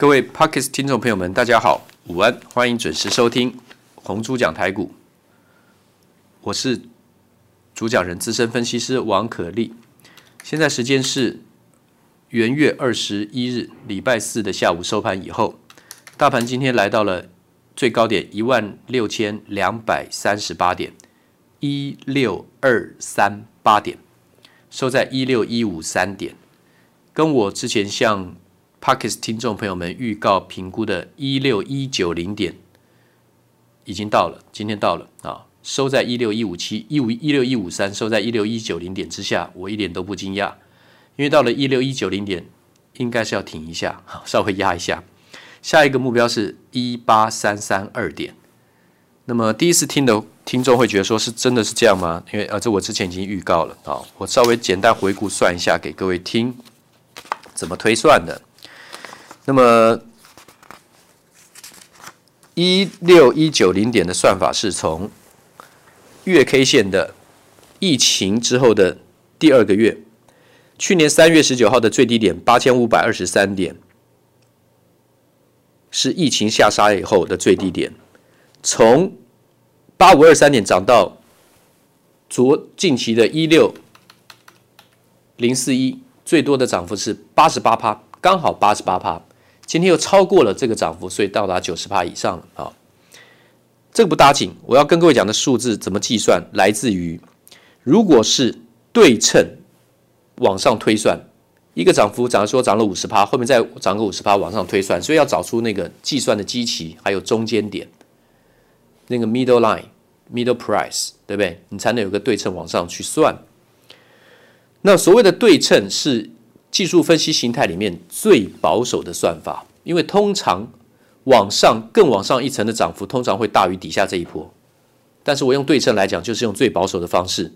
各位 Podcast 听众朋友们，大家好，午安，欢迎准时收听红猪讲台股。我是主讲人资深分析师王可立。现在时间是元月二十一日礼拜四的下午收盘以后，大盘今天来到了最高点一万六千两百三十八点，一六二三八点，收在一六一五三点，跟我之前向 Podcast 听众朋友们预告评估的一六一九零点已经到了，今天到了啊，收在一六一五七一五一六一五三，收在一六一九零点之下，我一点都不惊讶，因为到了一六一九零点，应该是要停一下，稍微压一下。下一个目标是一八三三二点。那么第一次听的听众会觉得说是真的是这样吗？因为啊，这我之前已经预告了啊，我稍微简单回顾算一下给各位听，怎么推算的。那么一六一九零点的算法是从月 K 线的疫情之后的第二个月，去年三月十九号的最低点八千五百二十三点，是疫情下杀以后的最低点，从八五二三点涨到昨近期的一六零四一，最多的涨幅是八十八趴，刚好八十八趴。今天又超过了这个涨幅，所以到达九十趴以上了啊。这个不打紧，我要跟各位讲的数字怎么计算，来自于如果是对称往上推算，一个涨幅，假如说涨了五十趴，后面再涨个五十趴往上推算，所以要找出那个计算的基期，还有中间点，那个 middle line、middle price，对不对？你才能有个对称往上去算。那所谓的对称是。技术分析形态里面最保守的算法，因为通常往上更往上一层的涨幅，通常会大于底下这一波。但是我用对称来讲，就是用最保守的方式。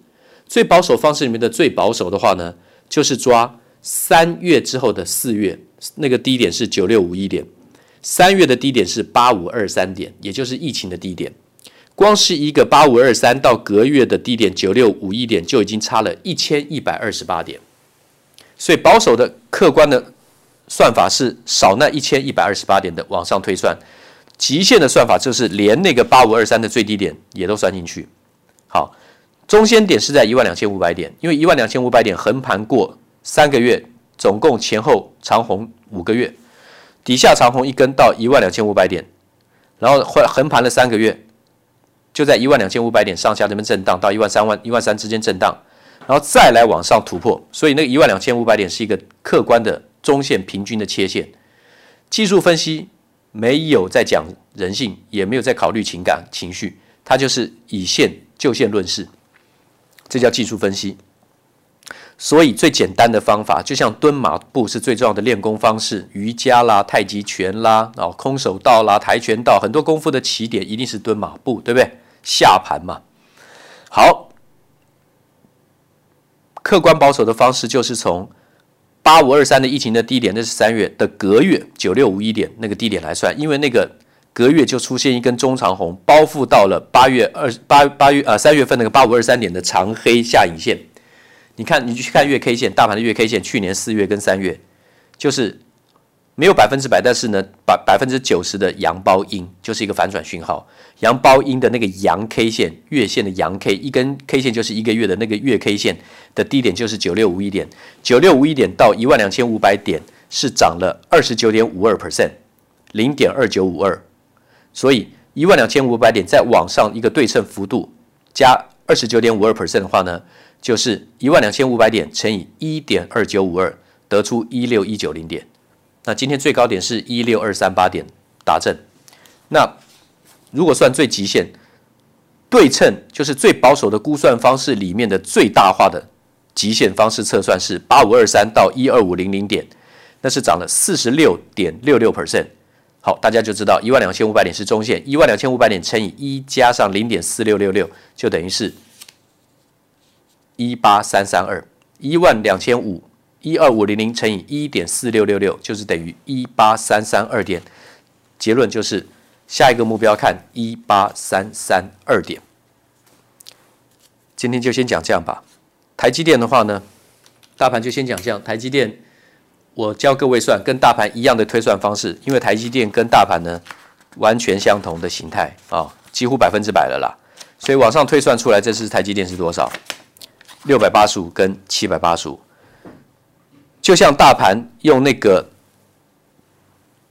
最保守方式里面的最保守的话呢，就是抓三月之后的四月，那个低点是九六五一点，三月的低点是八五二三点，也就是疫情的低点。光是一个八五二三到隔月的低点九六五一点，就已经差了一千一百二十八点。所以保守的客观的算法是少那一千一百二十八点的往上推算，极限的算法就是连那个八五二三的最低点也都算进去。好，中间点是在一万两千五百点，因为一万两千五百点横盘过三个月，总共前后长红五个月，底下长红一根到一万两千五百点，然后横横盘了三个月，就在一万两千五百点上下这边震荡到一万三万一万三之间震荡。然后再来往上突破，所以那个一万两千五百点是一个客观的中线平均的切线。技术分析没有在讲人性，也没有在考虑情感情绪，它就是以线就线论事，这叫技术分析。所以最简单的方法，就像蹲马步是最重要的练功方式，瑜伽啦、太极拳啦、啊空手道啦、跆拳道，很多功夫的起点一定是蹲马步，对不对？下盘嘛，好。客观保守的方式就是从八五二三的疫情的低点，那是三月的隔月九六五一点那个低点来算，因为那个隔月就出现一根中长红，包覆到了八月二八八月啊三月份那个八五二三点的长黑下影线。你看，你去看月 K 线，大盘的月 K 线，去年四月跟三月就是。没有百分之百，但是呢，百百分之九十的阳包阴就是一个反转讯号。阳包阴的那个阳 K 线，月线的阳 K，一根 K 线就是一个月的那个月 K 线的低点就是九六五一点，九六五一点到一万两千五百点是涨了二十九点五二 percent，零点二九五二。所以一万两千五百点再往上一个对称幅度加二十九点五二 percent 的话呢，就是一万两千五百点乘以一点二九五二，得出一六一九零点。那今天最高点是一六二三八点达阵，那如果算最极限对称，就是最保守的估算方式里面的最大化的极限方式测算是八五二三到一二五零零点，那是涨了四十六点六六 percent。好，大家就知道一万两千五百点是中线，一万两千五百点乘以一加上零点四六六六，就等于是一八三三二，一万两千五。一二五零零乘以一点四六六六，就是等于一八三三二点。结论就是下一个目标看一八三三二点。今天就先讲这样吧。台积电的话呢，大盘就先讲这样。台积电我教各位算跟大盘一样的推算方式，因为台积电跟大盘呢完全相同的形态啊，几乎百分之百了啦，所以往上推算出来，这是台积电是多少？六百八十五跟七百八十五，就像大盘用那个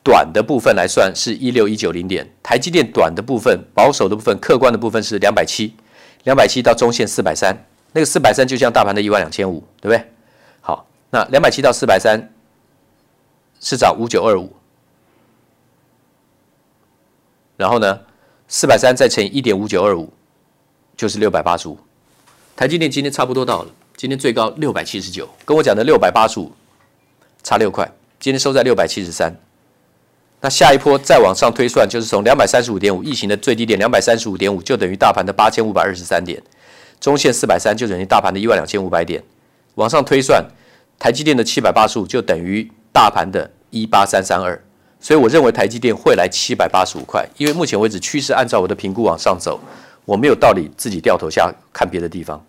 短的部分来算是一六一九零点，台积电短的部分、保守的部分、客观的部分是两百七，两百七到中线四百三，那个四百三就像大盘的一万两千五，对不对？好，那两百七到四百三是涨五九二五，然后呢，四百三再乘以一点五九二五，就是六百八十五。台积电今天差不多到了，今天最高六百七十九，跟我讲的六百八十五差六块，今天收在六百七十三。那下一波再往上推算，就是从两百三十五点五，疫情的最低点两百三十五点五，就等于大盘的八千五百二十三点，中线四百三就等于大盘的一万两千五百点，往上推算，台积电的七百八十五就等于大盘的一八三三二，所以我认为台积电会来七百八十五块，因为目前为止趋势按照我的评估往上走。我没有道理自己掉头下看别的地方，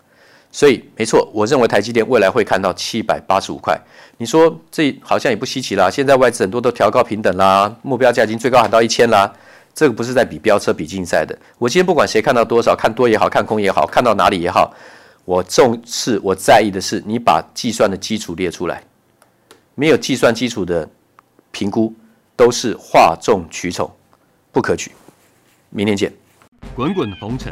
所以没错，我认为台积电未来会看到七百八十五块。你说这好像也不稀奇啦，现在外资很多都调高平等啦，目标价已经最高喊到一千啦，这个不是在比飙车、比竞赛的。我今天不管谁看到多少，看多也好看空也好，看到哪里也好，我重视、我在意的是你把计算的基础列出来，没有计算基础的评估都是哗众取宠，不可取。明天见。滚滚红尘，